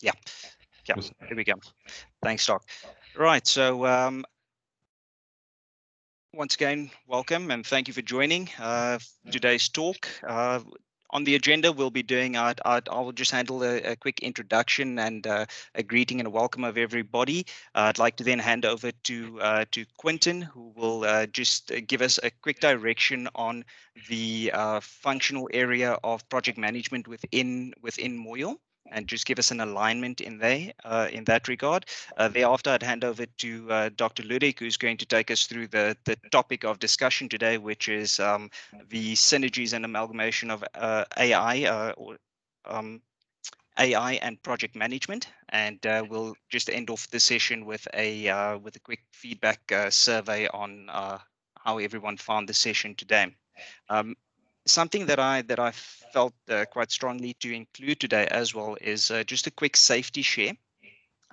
Yeah, yeah, here we go. Thanks, Doc. Right, so um, once again, welcome and thank you for joining uh, today's talk. Uh, on the agenda, we'll be doing, uh, I will just handle a, a, quick introduction and uh, a greeting and a welcome of everybody. Uh, I'd like to then hand over to uh, to Quentin, who will uh, just give us a quick direction on the uh, functional area of project management within within Moyo and just give us an alignment in there uh, in that regard. Uh, thereafter, I'd hand over to uh, Dr. Ludik, who's going to take us through the, the topic of discussion today, which is um, the synergies and amalgamation of uh, AI uh, or um, AI and project management, and uh, we'll just end off the session with a with a quick feedback survey on how everyone found the session today. Um, something that I that I felt uh, quite strongly to include today as well is uh, just a quick safety share.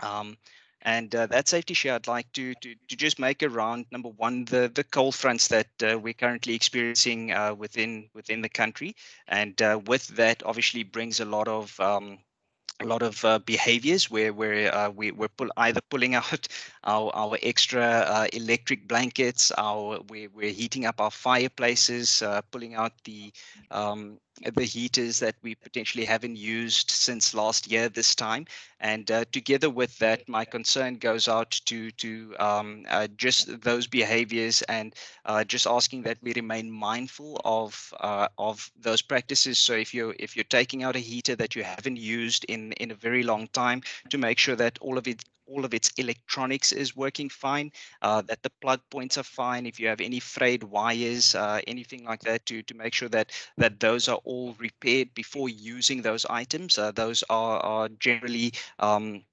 Um, and uh, that safety share, I'd like to, to to just make around number one the the cold fronts that uh, we're currently experiencing uh, within within the country, and uh, with that obviously brings a lot of um, a lot of uh, behaviors where where uh, we, we're pull, either pulling out our, our extra uh, electric blankets, our we're, we're heating up our fireplaces, uh, pulling out the um, the heaters that we potentially haven't used since last year this time. And uh, together with that, my concern goes out to to um, uh, just those behaviors and uh, just asking that we remain mindful of uh, of those practices. So if you're if you're taking out a heater that you haven't used in in a very long time, to make sure that all of it all of its electronics is working fine, uh, that the plug points are fine. If you have any frayed wires, uh, anything like that, to to make sure that that those are all repaired before using those items. Uh, those are are generally um,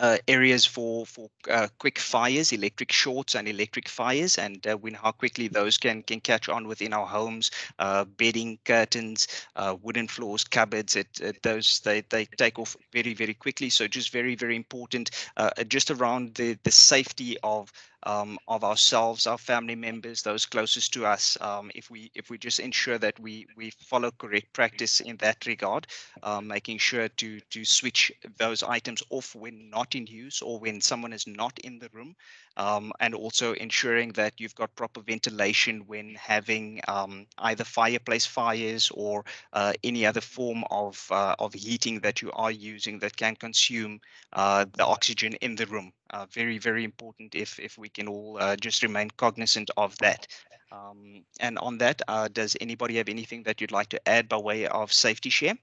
uh, areas for for uh, quick fires, electric shorts and electric fires, and uh, when how quickly those can can catch on within our homes, uh, bedding, curtains, uh, wooden floors, cupboards. It, it, those they they take off very very quickly. So just very very important, uh, just around the the safety of um, of ourselves, our family members, those closest to us. Um, if we if we just ensure that we we follow correct practice in that regard, um, making sure to to switch those items off when not in use or when someone is not in the room, um, and also ensuring that you've got proper ventilation when having um, either fireplace fires or uh, any other form of uh, of heating that you are using that can consume uh, the oxygen in the room. Uh, very very important if if we can all uh, just remain cognizant of that. Um, and on that, uh, does anybody have anything that you'd like to add by way of safety share?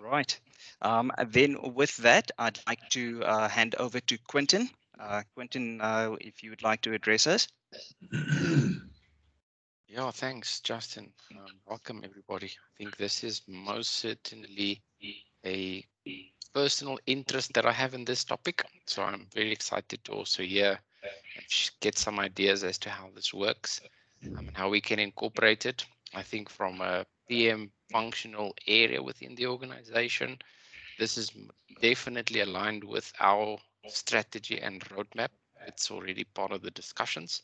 Right. Um, then with that, I'd like to uh, hand over to Quentin. Uh, Quentin, uh, if you would like to address us. Yeah, thanks, Justin. Um, welcome, everybody. I think this is most certainly a personal interest that I have in this topic. So I'm very excited to also hear and get some ideas as to how this works um, and how we can incorporate it. I think from a PM functional area within the organization, this is definitely aligned with our strategy and roadmap. It's already part of the discussions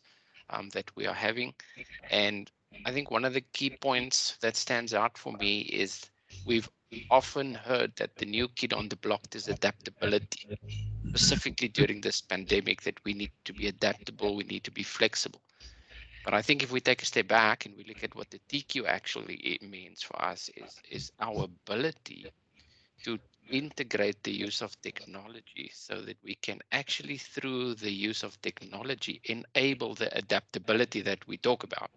um, that we are having. And I think one of the key points that stands out for me is we've often heard that the new kid on the block is adaptability, specifically during this pandemic, that we need to be adaptable, we need to be flexible. But I think if we take a step back and we look at what the TQ actually means for us is, is our ability to integrate the use of technology so that we can actually, through the use of technology, enable the adaptability that we talk about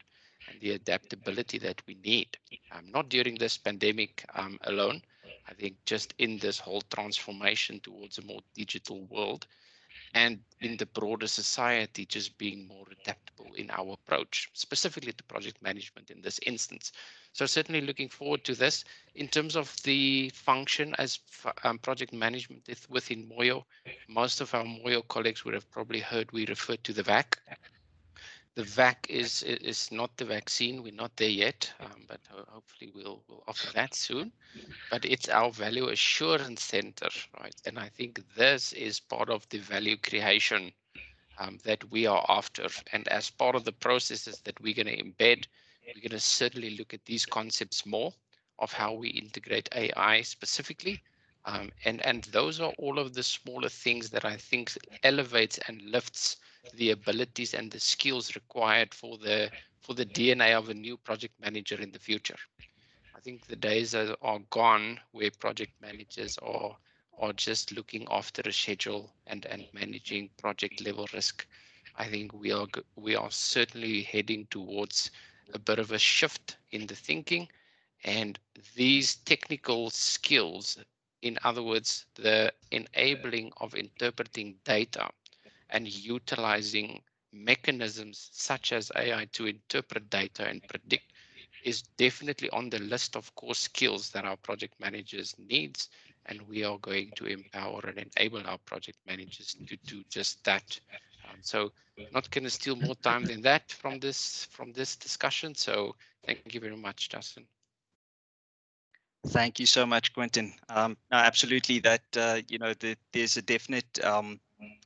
and the adaptability that we need. Um, not during this pandemic um, alone. I think just in this whole transformation towards a more digital world, and in the broader society just being more adaptable in our approach, specifically to project management in this instance. So certainly looking forward to this. In terms of the function as um, project management within Moyo, most of our Moyo colleagues would have probably heard we refer to the VAC, the VAC is is not the vaccine. We're not there yet, um, but hopefully we'll we'll offer that soon. But it's our value assurance center, right? And I think this is part of the value creation um, that we are after. And as part of the processes that we're going to embed, we're going to certainly look at these concepts more of how we integrate AI specifically. Um, and, and those are all of the smaller things that I think elevates and lifts the abilities and the skills required for the for the DNA of a new project manager in the future. I think the days are, are gone where project managers are are just looking after a schedule and and managing project level risk. I think we are we are certainly heading towards a bit of a shift in the thinking and these technical skills in other words the enabling of interpreting data and utilizing mechanisms such as AI to interpret data and predict is definitely on the list of core skills that our project managers needs and we are going to empower and enable our project managers to do just that. Um, so not going to steal more time than that from this from this discussion. So thank you very much justin Thank you so much, Quentin. Um, no, absolutely, that uh, you know the, there's a definite um,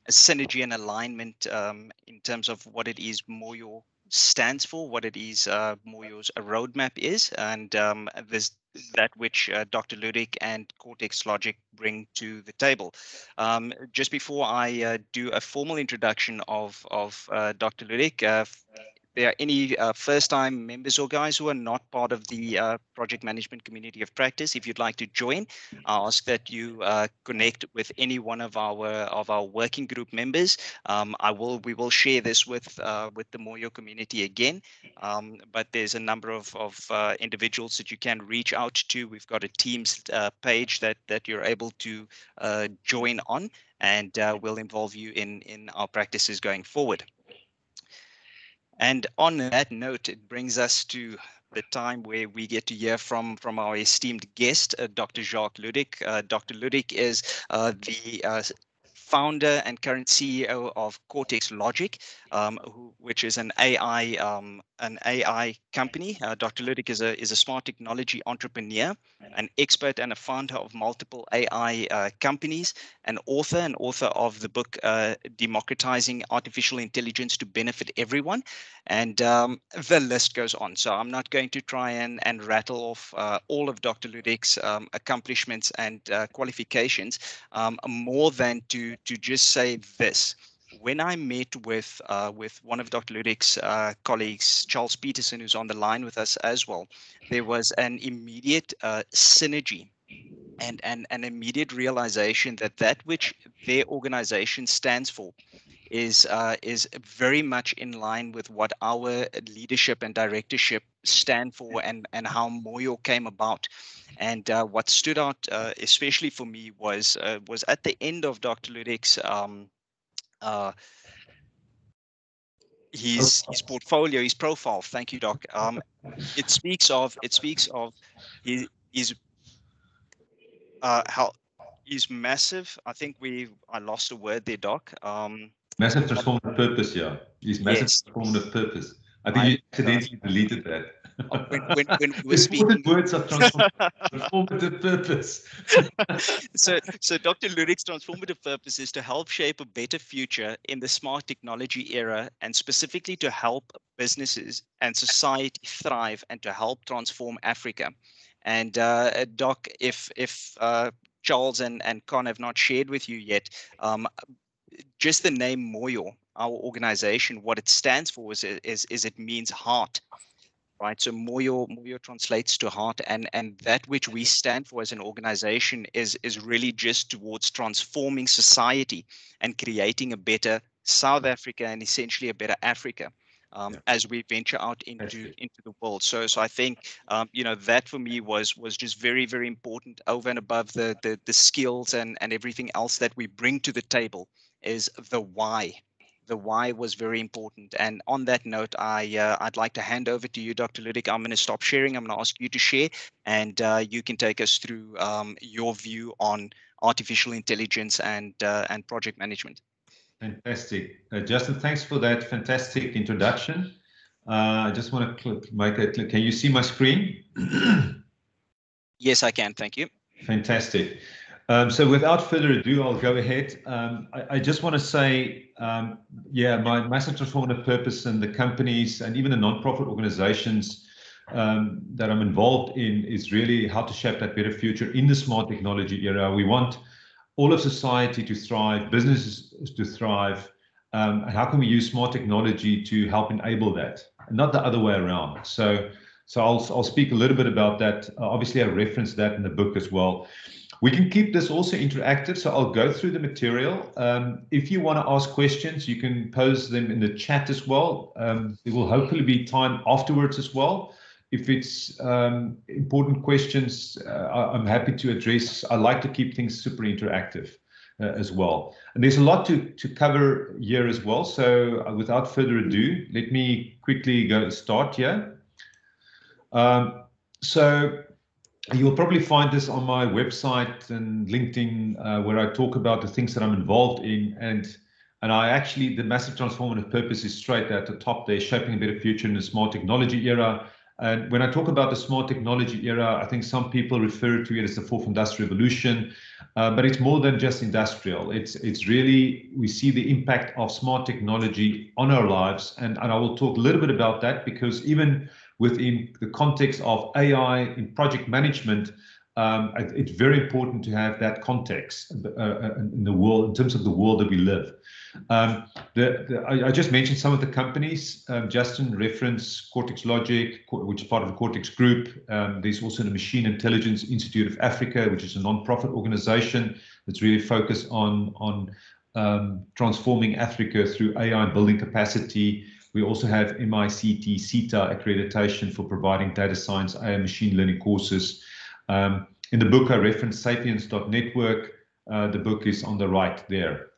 a synergy and alignment um, in terms of what it is Moyo stands for, what it is uh, Moyo's a roadmap is, and um, this that which uh, Dr. Ludik and Cortex Logic bring to the table. Um, just before I uh, do a formal introduction of of uh, Dr. Ludik, uh, there are any uh, first-time members or guys who are not part of the uh, project management community of practice, if you'd like to join, I ask that you uh, connect with any one of our of our working group members. Um, I will we will share this with uh, with the Moyo community again, um, but there's a number of of uh, individuals that you can reach out to. We've got a Teams uh, page that that you're able to join on, and we'll involve you in in our practices going forward. And on that note, it brings us to the time where we get to hear from from our esteemed guest, uh, Dr. Jacques Ludik. Uh, Dr. Ludik is uh, the uh, founder and current CEO of Cortex Logic, um, who, which is an AI um, an AI company. Uh, Dr. Ludik is a is a smart technology entrepreneur, an expert and a founder of multiple AI uh, companies, an author and author of the book uh, Democratizing Artificial Intelligence to Benefit Everyone, and um, the list goes on. So I'm not going to try and and rattle off uh, all of Dr. Ludik's um, accomplishments and uh, qualifications, um, more than to to just say this when I met with uh, with one of Dr. Ludik's uh, colleagues, Charles Peterson, who's on the line with us as well, there was an immediate uh, synergy and an immediate realization that that which their organization stands for is uh, is very much in line with what our leadership and directorship stand for and and how Moyo came about. And uh, what stood out, uh, especially for me, was uh, was at the end of Dr. Ludik's um, uh, his his portfolio, his profile. Thank you, Doc. Um, it speaks of it speaks of his his uh, how he's massive. I think we I lost a word there, Doc. Um, massive transformative purpose, yeah. He's massive yes. transformative purpose. I think I, you accidentally uh, deleted that. when, when, when we were speaking words of transformative purpose so so dr Ludik's transformative purpose is to help shape a better future in the smart technology era and specifically to help businesses and society thrive and to help transform africa and uh, doc if if uh, charles and and con have not shared with you yet um, just the name moyo our organization what it stands for is is, is it means heart right? So Moyo Moyo translates to heart, and and that which we stand for as an organization is is really just towards transforming society and creating a better South Africa and essentially a better Africa. Um, yeah. as we venture out into into the world. So so I think um, you know that for me was was just very very important over and above the the, the skills and and everything else that we bring to the table is the why the why was very important. And on that note, I uh, I'd like to hand over to you, Dr. Ludik. I'm going to stop sharing. I'm going to ask you to share, and uh, you can take us through um, your view on artificial intelligence and uh, and project management. Fantastic, uh, Justin. Thanks for that fantastic introduction. Uh, I just want to make a click. Can you see my screen? yes, I can. Thank you. Fantastic. Um, so without further ado, I'll go ahead. Um, I, I, just want to say, um, yeah, my massive transformative purpose and the companies and even the non-profit organizations um, that I'm involved in is really how to shape that better future in the smart technology era. We want all of society to thrive, businesses to thrive, um, and how can we use smart technology to help enable that, not the other way around. So, so I'll I'll speak a little bit about that. Uh, obviously, I reference that in the book as well. We can keep this also interactive, so I'll go through the material. Um, if you want to ask questions, you can pose them in the chat as well. Um, there will hopefully be time afterwards as well. If it's um, important questions, uh, I'm happy to address. I like to keep things super interactive uh, as well. And there's a lot to, to cover here as well. So uh, without further ado, let me quickly go start here. Um, so You'll probably find this on my website and LinkedIn, uh, where I talk about the things that I'm involved in. And and I actually, the massive transformative purpose is straight at the top there, shaping a better future in the smart technology era. And when I talk about the smart technology era, I think some people refer to it as the fourth industrial revolution, uh, but it's more than just industrial. It's it's really we see the impact of smart technology on our lives, and and I will talk a little bit about that because even within the context of AI in project management, um, it's very important to have that context uh, uh, in the world, in terms of the world that we live. Um, the, the, I, I, just mentioned some of the companies. Um, Justin referenced Cortex Logic, which is part of the Cortex Group. Um, there's also the Machine Intelligence Institute of Africa, which is a non-profit organization that's really focused on on um, transforming Africa through AI and building capacity we also have MICT SETA accreditation for providing data science AI machine learning courses. Um, in the book, I reference sapiens.network. Uh, the book is on the right there.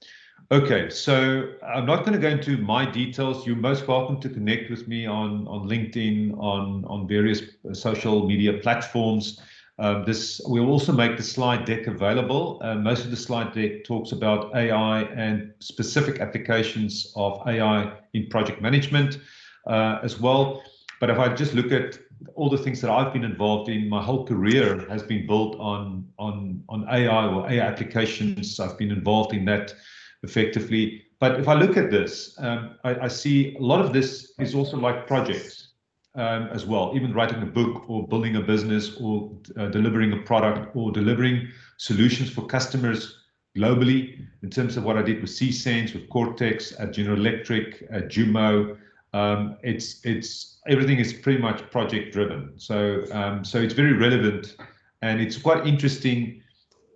Okay, so I'm not going to go into my details. You're most welcome to connect with me on, on LinkedIn, on, on various social media platforms. Um, this we'll also make the slide deck available. Uh, most of the slide deck talks about AI and specific applications of AI in project management uh, as well. But if I just look at all the things that I've been involved in, my whole career has been built on on on AI or AI applications. I've been involved in that effectively. But if I look at this, um, I, I see a lot of this is also like projects um, as well, even writing a book or building a business or uh, delivering a product or delivering solutions for customers globally in terms of what I did with CSense, with Cortex, at General Electric, at Jumo. Um, it's it's everything is pretty much project driven. So um, so it's very relevant, and it's quite interesting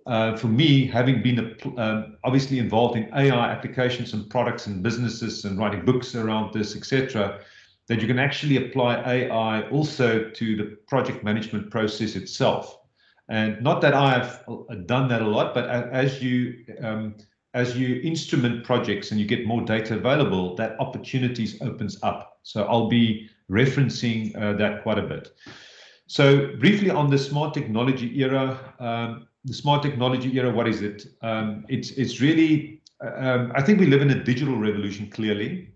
uh, for me, having been um, obviously involved in AI applications and products and businesses and writing books around this, etc that you can actually apply AI also to the project management process itself. And not that I have uh, done that a lot, but as you um, as you instrument projects and you get more data available, that opportunities opens up. So I'll be referencing uh, that quite a bit. So briefly on the smart technology era, um, the smart technology era, what is it? Um, it's it's really, uh, um, I think we live in a digital revolution clearly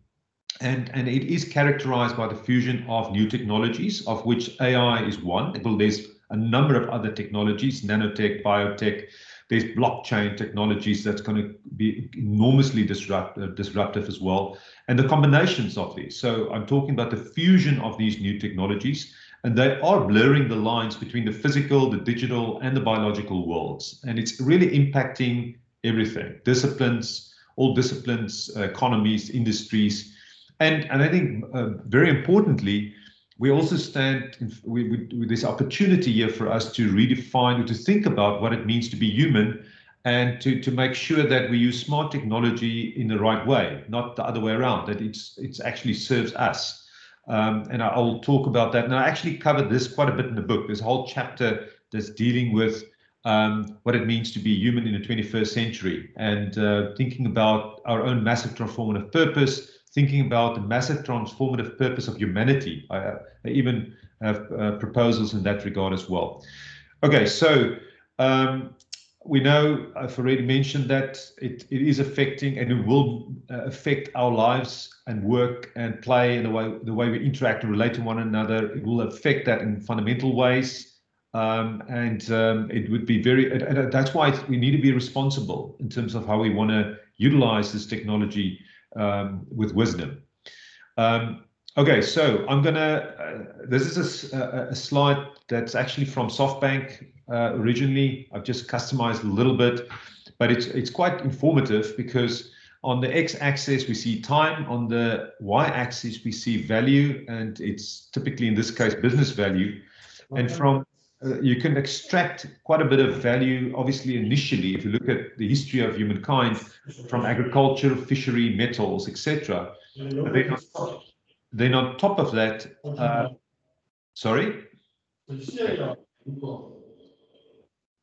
and and it is characterized by the fusion of new technologies, of which AI is one. Well, there's a number of other technologies, nanotech, biotech. There's blockchain technologies that's going to be enormously disrupt, uh, disruptive as well, and the combinations of these. So I'm talking about the fusion of these new technologies, and they are blurring the lines between the physical, the digital, and the biological worlds, and it's really impacting everything, disciplines, all disciplines, economies, industries and, and I think uh, very importantly, we also stand in, we, we, with this opportunity here for us to redefine or to think about what it means to be human and to, to make sure that we use smart technology in the right way, not the other way around, that it's, it's actually serves us. Um, and I, will talk about that. And I actually covered this quite a bit in the book. There's a whole chapter that's dealing with um, what it means to be human in the 21st century and uh, thinking about our own massive transformative purpose, thinking about the massive transformative purpose of humanity. I, I even have uh, proposals in that regard as well. Okay, so um, we know I've already mentioned that it, it is affecting and it will uh, affect our lives and work and play and the way the way we interact and relate to one another. It will affect that in fundamental ways. Um, and um, it would be very, and that's why we need to be responsible in terms of how we want to utilize this technology um, with wisdom. Um, Okay, so I'm gonna. Uh, this is a, a, slide that's actually from SoftBank uh, originally. I've just customized a little bit, but it's it's quite informative because on the x-axis we see time, on the y-axis we see value, and it's typically in this case business value. And from uh, you can extract quite a bit of value, obviously, initially, if you look at the history of humankind from agriculture, fishery, metals, etc. Then, then on top of that, uh, sorry?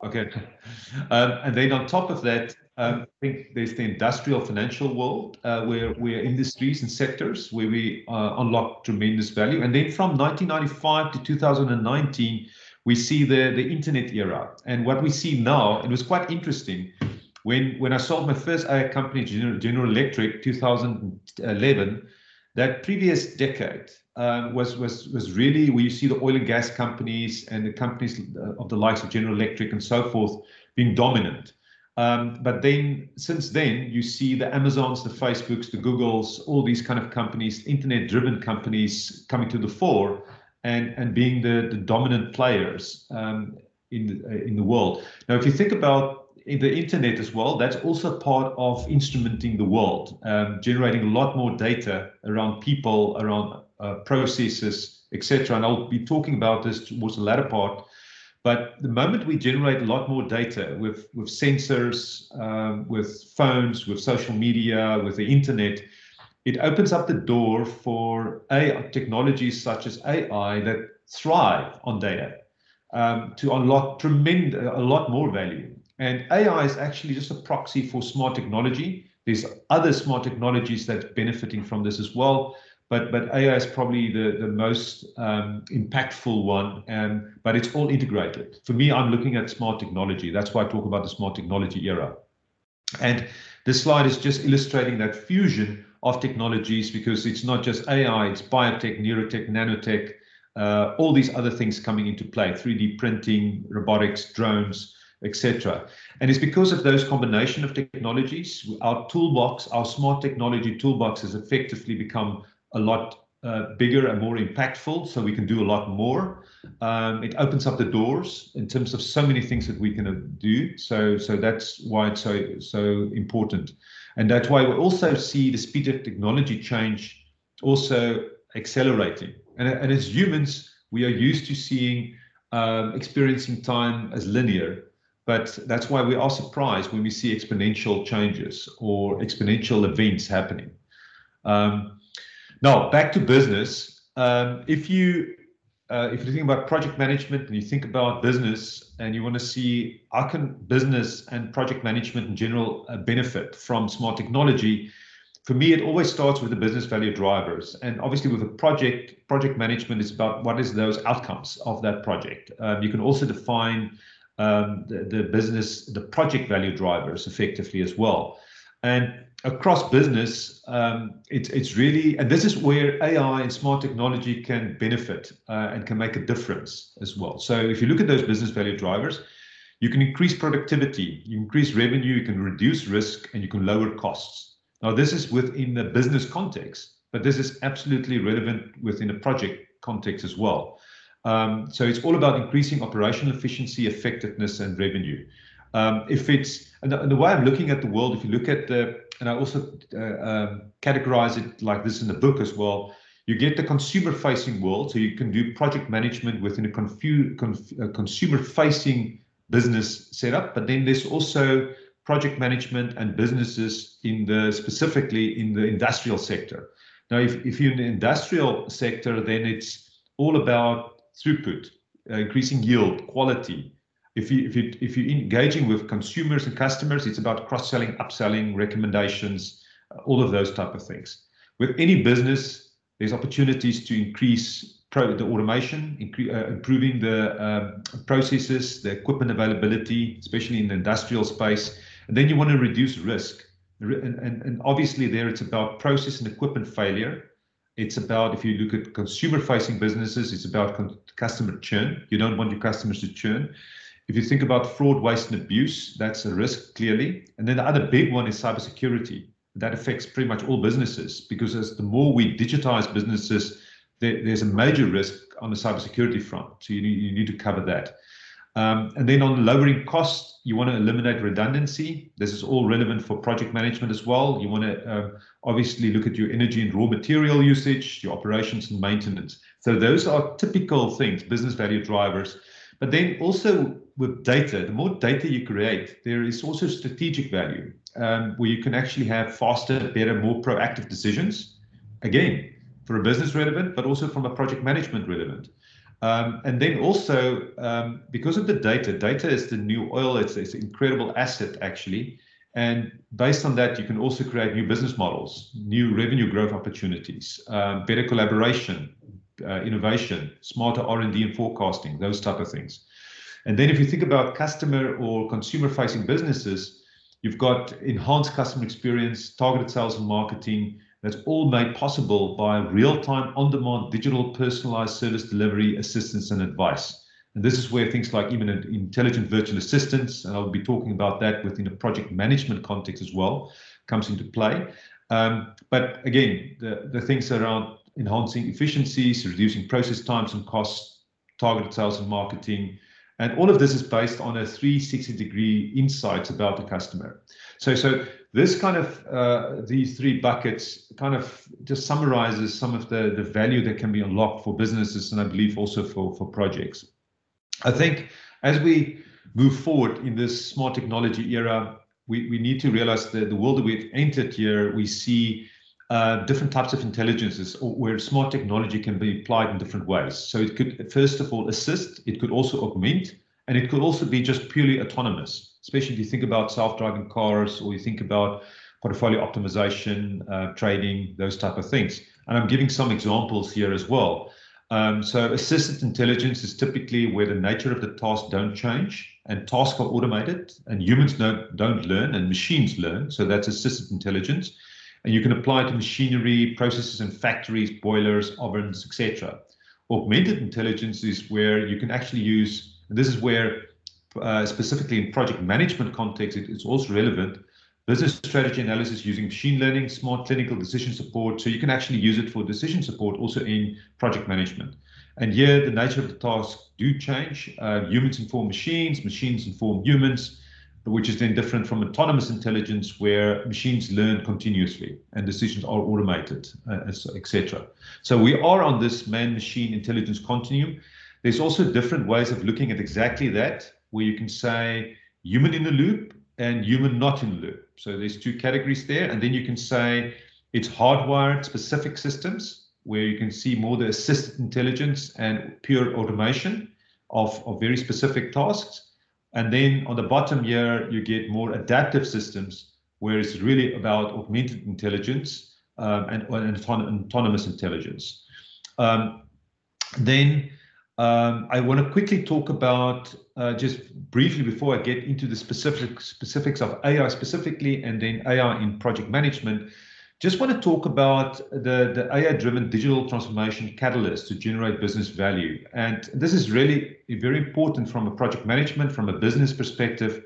Okay. Um, and then on top of that, um, I think there's the industrial financial world uh, where where industries and sectors where we uh, unlock tremendous value. And then from 1995 to 2019, we see the, the internet era. And what we see now, it was quite interesting. When, when I sold my first AI company, General, General Electric, 2011, that previous decade um, was, was, was really where you see the oil and gas companies and the companies uh, of the likes of General Electric and so forth being dominant. Um, but then since then, you see the Amazons, the Facebooks, the Googles, all these kind of companies, internet driven companies coming to the fore and and being the, the dominant players um, in the, uh, in the world. Now, if you think about the internet as well, that's also part of instrumenting the world, um, generating a lot more data around people, around uh, processes, etc. And I'll be talking about this towards the latter part. But the moment we generate a lot more data with with sensors, um, with phones, with social media, with the internet, it opens up the door for AI technologies such as AI that thrive on data um, to unlock tremendous a lot more value. And AI is actually just a proxy for smart technology. There's other smart technologies that's benefiting from this as well, but but AI is probably the the most um, impactful one. Um, but it's all integrated. For me, I'm looking at smart technology. That's why I talk about the smart technology era. And this slide is just illustrating that fusion of technologies because it's not just AI, it's biotech, neurotech, nanotech, uh, all these other things coming into play 3D printing, robotics, drones, etc. And it's because of those combination of technologies, our toolbox, our smart technology toolbox has effectively become a lot uh, bigger and more impactful, so we can do a lot more. Um, it opens up the doors in terms of so many things that we can uh, do. So, so that's why it's so so important. And that's why we also see the speed of technology change also accelerating. And, and as humans, we are used to seeing um, experiencing time as linear, but that's why we are surprised when we see exponential changes or exponential events happening. Um, now, back to business. Um, if you uh, if you think about project management and you think about business and you want to see how can business and project management in general uh, benefit from smart technology, for me, it always starts with the business value drivers. And obviously with a project, project management is about what is those outcomes of that project. Um, you can also define um, the, the business, the project value drivers effectively as well. And across business, um, it's it's really, and this is where AI and smart technology can benefit uh, and can make a difference as well. So if you look at those business value drivers, you can increase productivity, you increase revenue, you can reduce risk, and you can lower costs. Now, this is within the business context, but this is absolutely relevant within a project context as well. Um, so it's all about increasing operational efficiency, effectiveness, and revenue. Um, if it's and the, and the, way I'm looking at the world, if you look at the and I also uh, um, categorize it like this in the book as well. You get the consumer-facing world, so you can do project management within a, confu- conf- a consumer-facing business setup, but then there's also project management and businesses in the specifically in the industrial sector. Now, if, if you're in the industrial sector, then it's all about throughput, uh, increasing yield, quality, if you if you if you're engaging with consumers and customers, it's about cross-selling, upselling, recommendations, uh, all of those type of things. With any business, there's opportunities to increase pro, the automation, incre- uh, improving the um, processes, the equipment availability, especially in the industrial space. And then you want to reduce risk. And, and, and obviously, there it's about process and equipment failure. It's about if you look at consumer facing businesses, it's about con- customer churn. You don't want your customers to churn. If you think about fraud, waste, and abuse, that's a risk clearly. And then the other big one is cybersecurity. that affects pretty much all businesses because as the more we digitize businesses, there, there's a major risk on the cybersecurity front. So you need, you need to cover that. Um, and then on lowering costs, you want to eliminate redundancy. This is all relevant for project management as well. You want to uh, obviously look at your energy and raw material usage, your operations and maintenance. So those are typical things, business value drivers. But then also with data, the more data you create, there is also strategic value um, where you can actually have faster, better, more proactive decisions. Again, for a business relevant, but also from a project management relevant. Um, and then also, um, because of the data, data is the new oil. It's, it's an incredible asset, actually. And based on that, you can also create new business models, new revenue growth opportunities, um, better collaboration, uh, innovation, smarter R&D and forecasting, those type of things. And then if you think about customer or consumer-facing businesses, you've got enhanced customer experience, targeted sales and marketing, that's all made possible by real-time, on-demand, digital, personalized service delivery, assistance, and advice. And this is where things like even intelligent virtual assistants, and I'll be talking about that within a project management context as well, comes into play. Um, but again, the, the things around enhancing efficiencies, reducing process times and costs, targeted sales and marketing, and all of this is based on a 360 degree insights about the customer. So, so this kind of uh, these three buckets kind of just summarizes some of the, the value that can be unlocked for businesses and I believe also for, for projects. I think as we move forward in this smart technology era, we, we need to realize that the world that we've entered here, we see uh, different types of intelligences where smart technology can be applied in different ways. So it could, first of all, assist, it could also augment, and it could also be just purely autonomous especially if you think about self-driving cars or you think about portfolio optimization, uh, trading, those type of things. And I'm giving some examples here as well. Um, so assisted intelligence is typically where the nature of the task don't change and tasks are automated and humans don't, don't learn and machines learn. So that's assisted intelligence. And you can apply it to machinery, processes in factories, boilers, ovens, etc. Augmented intelligence is where you can actually use, and this is where uh, specifically in project management context, it, it's also relevant. Business strategy analysis using machine learning, smart clinical decision support. So you can actually use it for decision support also in project management. And here, the nature of the task do change. Uh, humans inform machines, machines inform humans, which is then different from autonomous intelligence, where machines learn continuously and decisions are automated, uh, etc. So we are on this man-machine intelligence continuum. There's also different ways of looking at exactly that where you can say human in the loop and human not in the loop. So there's two categories there. And then you can say it's hardwired specific systems where you can see more the assisted intelligence and pure automation of, of very specific tasks. And then on the bottom here, you get more adaptive systems where it's really about augmented intelligence um, and, and autonomous intelligence. Um, then um, I want to quickly talk about uh, just briefly before I get into the specific specifics of AI specifically, and then AI in project management. Just want to talk about the, the AI-driven digital transformation catalyst to generate business value. And this is really very important from a project management, from a business perspective.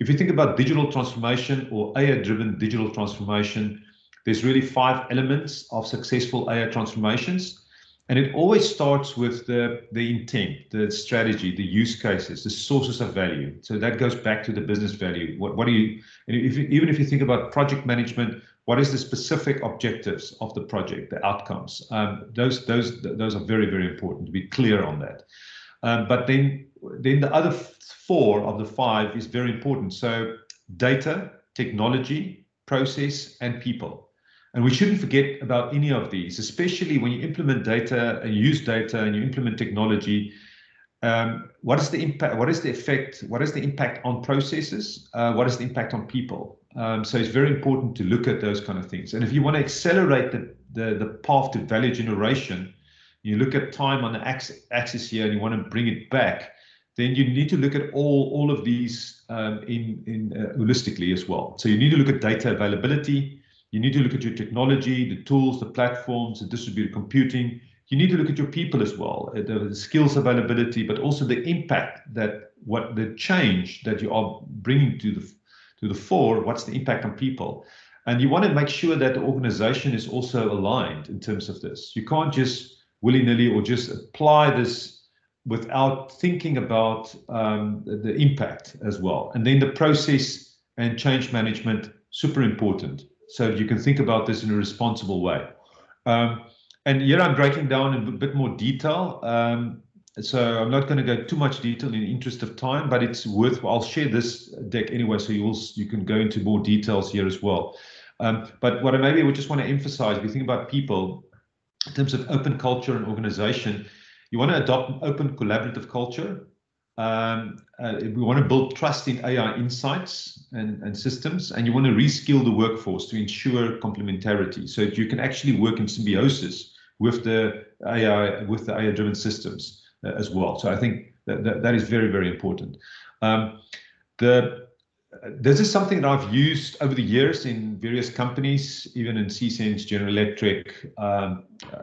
If you think about digital transformation or AI-driven digital transformation, there's really five elements of successful AI transformations. And it always starts with the, the intent, the strategy, the use cases, the sources of value. So that goes back to the business value. What, what do you, if, even if you think about project management, what is the specific objectives of the project, the outcomes? Um, those, those, those are very, very important to be clear on that. Um, but then, then the other four of the five is very important. So data, technology, process, and people. And we shouldn't forget about any of these, especially when you implement data and use data and you implement technology. Um, what is the impact? What is the effect? What is the impact on processes? Uh, what is the impact on people? Um, so it's very important to look at those kind of things. And if you want to accelerate the, the, the path to value generation, you look at time on the axis, axis here and you want to bring it back, then you need to look at all, all of these um, in, in uh, holistically as well. So you need to look at data availability, you need to look at your technology, the tools, the platforms, the distributed computing. You need to look at your people as well, uh, the, the skills availability, but also the impact that what the change that you are bringing to the to the fore. What's the impact on people? And you want to make sure that the organization is also aligned in terms of this. You can't just willy nilly or just apply this without thinking about um, the, impact as well. And then the process and change management, super important. So you can think about this in a responsible way. Um, and here I'm breaking down in a bit more detail. Um, so I'm not going to go too much detail in the interest of time, but it's worth. I'll share this deck anyway, so you you can go into more details here as well. Um, but what I maybe would just want to emphasize, if you think about people, in terms of open culture and organization, you want to adopt an open collaborative culture. Um, uh, we want to build trust in AI insights and, and systems, and you want to reskill the workforce to ensure complementarity so that you can actually work in symbiosis with the AI with the AI-driven systems. Uh, as well. So I think that, that, that is very, very important. Um, the this is something that I've used over the years in various companies, even in CSense, General Electric, um, uh,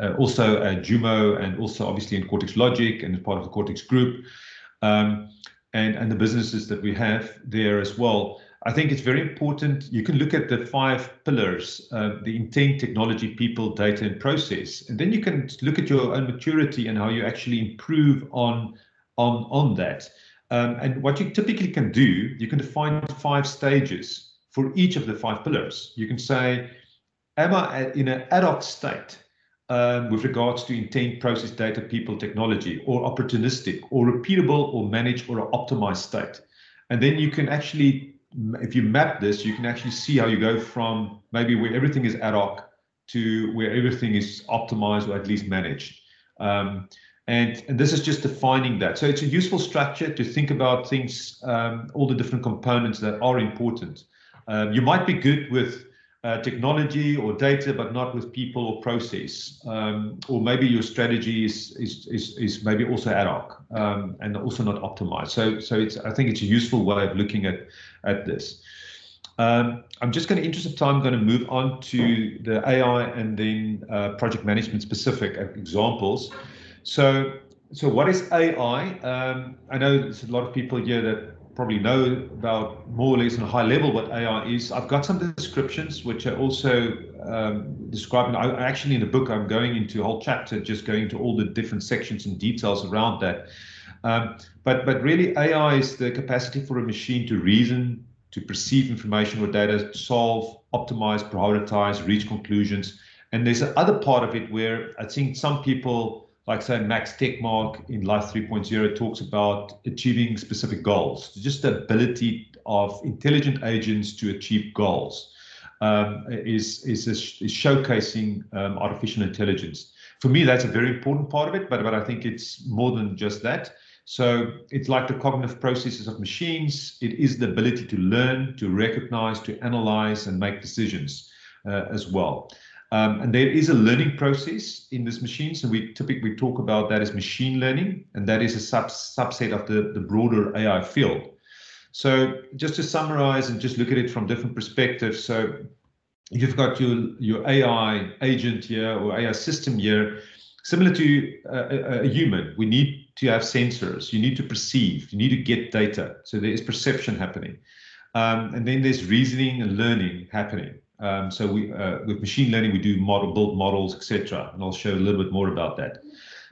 uh, also at Jumo, and also obviously in Cortex Logic and as part of the Cortex Group, um, and and the businesses that we have there as well. I think it's very important. You can look at the five pillars, uh, the intent, technology, people, data, and process. And then you can look at your own maturity and how you actually improve on, on, on that. Um, and what you typically can do, you can define five stages for each of the five pillars. You can say, am I in an ad hoc state um, with regards to intent, process, data, people, technology, or opportunistic, or repeatable, or managed, or optimized state? And then you can actually if you map this, you can actually see how you go from maybe where everything is ad hoc to where everything is optimized or at least managed. Um, and, and this is just defining that. So it's a useful structure to think about things, um, all the different components that are important. Um, you might be good with uh, technology or data, but not with people or process. Um, or maybe your strategy is, is, is, is maybe also ad hoc um, and also not optimized. So, so it's, I think it's a useful way of looking at, at this. Um, I'm just going to, interest of time, going to move on to the AI and then uh, project management specific examples. So, so what is AI? Um, I know there's a lot of people here that probably know about more or less on a high level what AI is. I've got some descriptions which are also um, described. I, actually, in the book, I'm going into a whole chapter just going into all the different sections and details around that. Um, but but really, AI is the capacity for a machine to reason, to perceive information or data, solve, optimize, prioritize, reach conclusions. And there's another part of it where I think some people like say Max Tegmark in Life 3.0 talks about achieving specific goals, just the ability of intelligent agents to achieve goals um, is, is, is, showcasing um, artificial intelligence. For me, that's a very important part of it, but, but I think it's more than just that. So it's like the cognitive processes of machines. It is the ability to learn, to recognize, to analyze, and make decisions uh, as well. Um, and there is a learning process in this machine. So we typically talk about that as machine learning, and that is a sub subset of the, the broader AI field. So just to summarize and just look at it from different perspectives. So you've got your, your AI agent here or AI system here, similar to a, a human. We need to have sensors. You need to perceive. You need to get data. So there is perception happening. Um, and then there's reasoning and learning happening. Um, so we, uh, with machine learning, we do model, build models, etc. And I'll show a little bit more about that.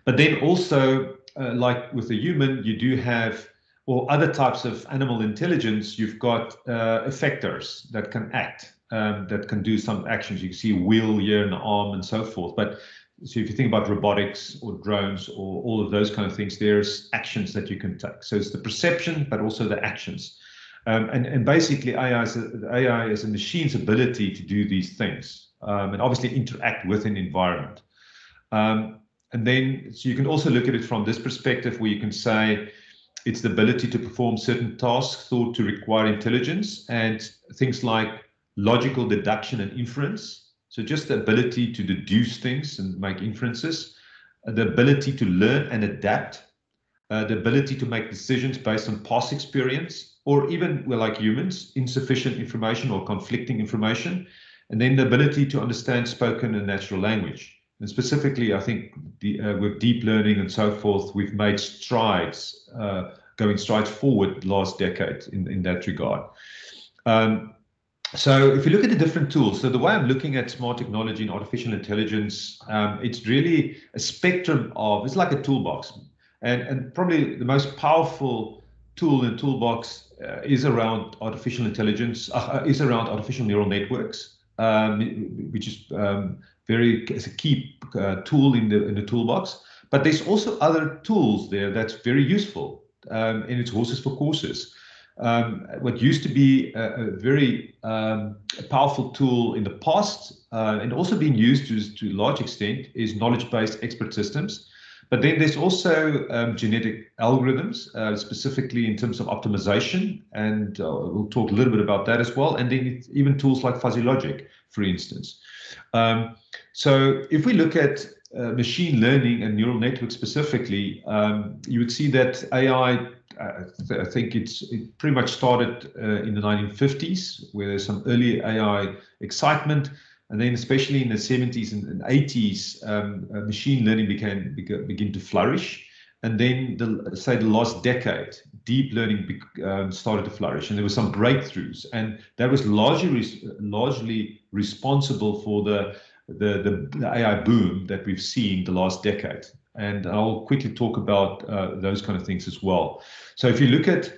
But then also, uh, like with a human, you do have, or other types of animal intelligence, you've got uh, effectors that can act, um, that can do some actions. You can see a wheel here, an arm, and so forth. But so if you think about robotics or drones or all of those kind of things, there's actions that you can take. So it's the perception, but also the actions. Um, and, and basically AI is, a, AI is a machine's ability to do these things um, and obviously interact with an environment. Um, and then so you can also look at it from this perspective where you can say it's the ability to perform certain tasks thought to require intelligence and things like logical deduction and inference. So just the ability to deduce things and make inferences, the ability to learn and adapt, uh, the ability to make decisions based on past experience, or even we're like humans, insufficient information or conflicting information, and then the ability to understand spoken and natural language. And specifically, I think the, uh, with deep learning and so forth, we've made strides, uh, going strides forward last decade in, in that regard. Um, so if you look at the different tools, so the way I'm looking at smart technology and artificial intelligence, um, it's really a spectrum of, it's like a toolbox. And, and probably the most powerful tool in the toolbox uh, is around artificial intelligence, uh, uh is around artificial neural networks, um, which is um, very, is a key uh, tool in the, in the toolbox. But there's also other tools there that's very useful, um, and it's horses for courses um, what used to be a, a very um, powerful tool in the past uh, and also being used to, to a large extent is knowledge-based expert systems. But then there's also um, genetic algorithms, uh, specifically in terms of optimization, and uh, we'll talk a little bit about that as well. And then even tools like fuzzy logic, for instance. Um, so if we look at uh, machine learning and neural networks specifically, um, you would see that AI I think it's it pretty much started uh, in the 1950s, where there's some early AI excitement, and then especially in the 70s and, and 80s, um, uh, machine learning began begin to flourish, and then the say the last decade, deep learning be, um, started to flourish, and there were some breakthroughs, and that was largely largely responsible for the the, the, the AI boom that we've seen the last decade. And I'll quickly talk about uh, those kind of things as well. So if you look at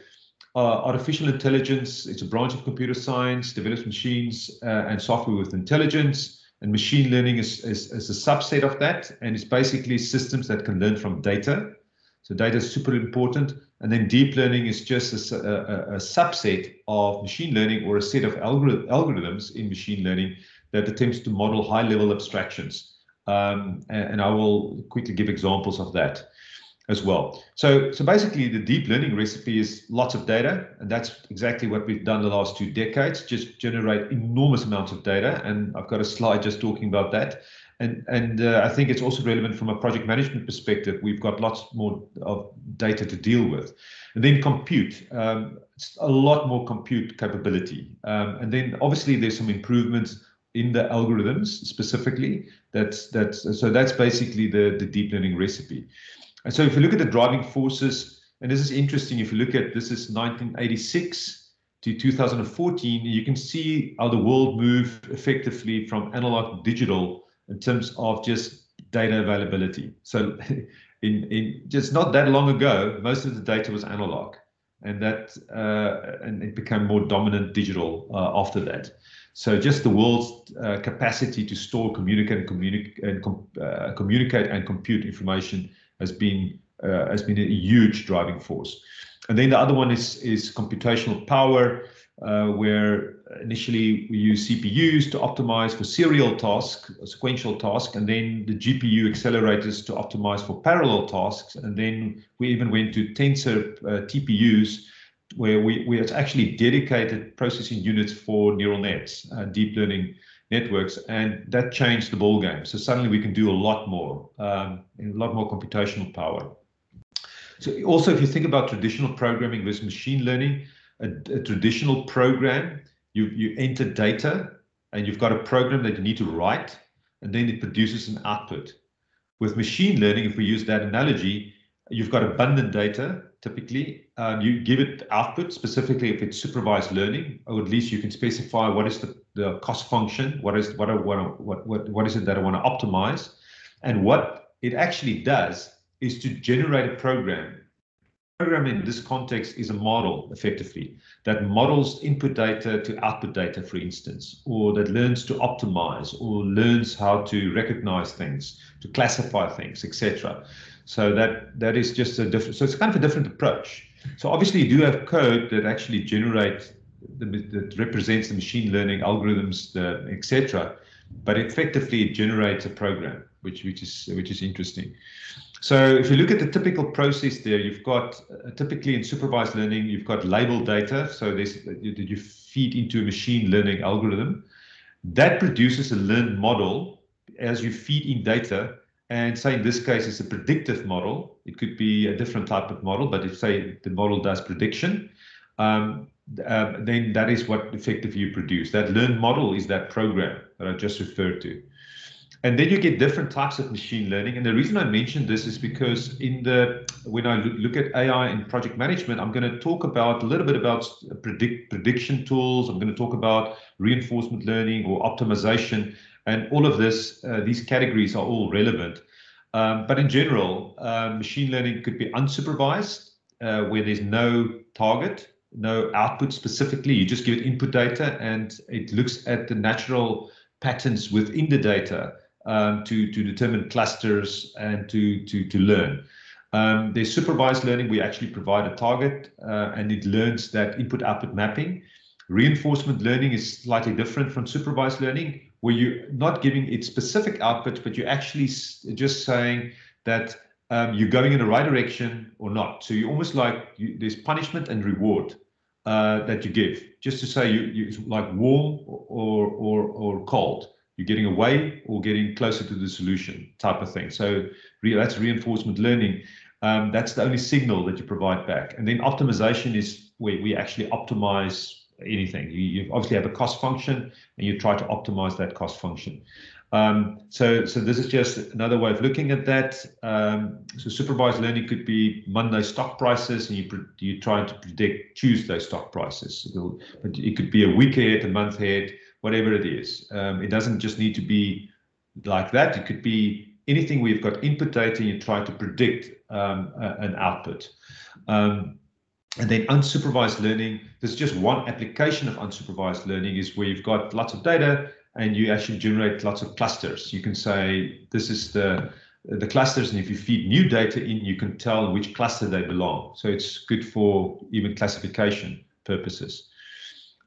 uh, artificial intelligence, it's a branch of computer science, develops machines uh, and software with intelligence, and machine learning is, is, is, a subset of that, and it's basically systems that can learn from data. So data is super important, and then deep learning is just a, a, a subset of machine learning or a set of algorithms in machine learning that attempts to model high-level abstractions. Um, and, and, I will quickly give examples of that as well. So, so basically the deep learning recipe is lots of data, and that's exactly what we've done the last two decades, just generate enormous amounts of data. And I've got a slide just talking about that. And, and uh, I think it's also relevant from a project management perspective. We've got lots more of data to deal with. And then compute, um, a lot more compute capability. Um, and then obviously there's some improvements in the algorithms specifically. That's that's so that's basically the the deep learning recipe. And so if you look at the driving forces, and this is interesting, if you look at this is 1986 to 2014, you can see how the world moved effectively from analog to digital in terms of just data availability. So in, in just not that long ago, most of the data was analog and that uh, and it became more dominant digital uh, after that. So just the world's uh, capacity to store, communicate, and, and com- uh, communicate and compute information has been uh, has been a huge driving force. And then the other one is is computational power, uh, where initially we use CPUs to optimize for serial tasks, sequential tasks, and then the GPU accelerators to optimize for parallel tasks. And then we even went to tensor uh, TPUs where we, we actually dedicated processing units for neural nets, uh, deep learning networks, and that changed the ball game. So suddenly we can do a lot more, um, a lot more computational power. So also, if you think about traditional programming versus machine learning, a, a traditional program, you you enter data, and you've got a program that you need to write, and then it produces an output. With machine learning, if we use that analogy, you've got abundant data typically. Um, you give it output, specifically if it's supervised learning, or at least you can specify what is the, the cost function, what is what I want what, what what is it that I want to optimize, and what it actually does is to generate a program. Program in this context is a model, effectively, that models input data to output data, for instance, or that learns to optimize, or learns how to recognize things, to classify things, etc. So that that is just a different. So it's kind of a different approach. So obviously you do have code that actually generates the, that represents the machine learning algorithms, etc. But effectively it generates a program, which which is which is interesting. So if you look at the typical process there, you've got uh, typically in supervised learning, you've got label data. So this you, you feed into a machine learning algorithm that produces a learned model as you feed in data and say in this case it's a predictive model, it could be a different type of model, but if say the model does prediction, um, uh, then that is what effectively you produce. That learned model is that program that I just referred to. and then you get different types of machine learning. And the reason I mentioned this is because in the when I look at AI in project management, I'm going to talk about a little bit about predict prediction tools. I'm going to talk about reinforcement learning or optimization, and all of this. Uh, these categories are all relevant. Um, but in general, uh, machine learning could be unsupervised, uh, where there's no target, no output specifically. You just give it input data, and it looks at the natural patterns within the data um, to, to determine clusters and to, to, to learn. Um, there's supervised learning. We actually provide a target uh, and it learns that input output mapping. Reinforcement learning is slightly different from supervised learning, where you're not giving it specific output, but you're actually just saying that um, you're going in the right direction or not. So you're almost like you, there's punishment and reward uh, that you give, just to say you, you like warm or, or, or cold you're getting away or getting closer to the solution type of thing. So re that's reinforcement learning. Um, that's the only signal that you provide back. And then optimization is where we actually optimize anything. You, you obviously have a cost function and you try to optimize that cost function. Um, so, so this is just another way of looking at that. Um, so supervised learning could be Monday stock prices, and you you try to predict Tuesday stock prices. but it could be a week ahead, a month ahead, whatever it is. Um, it doesn't just need to be like that. It could be anything we've got input data and you try to predict um, an output. Um, and then unsupervised learning, there's just one application of unsupervised learning is where you've got lots of data and you actually generate lots of clusters. You can say this is the the clusters, and if you feed new data in, you can tell which cluster they belong. So it's good for even classification purposes.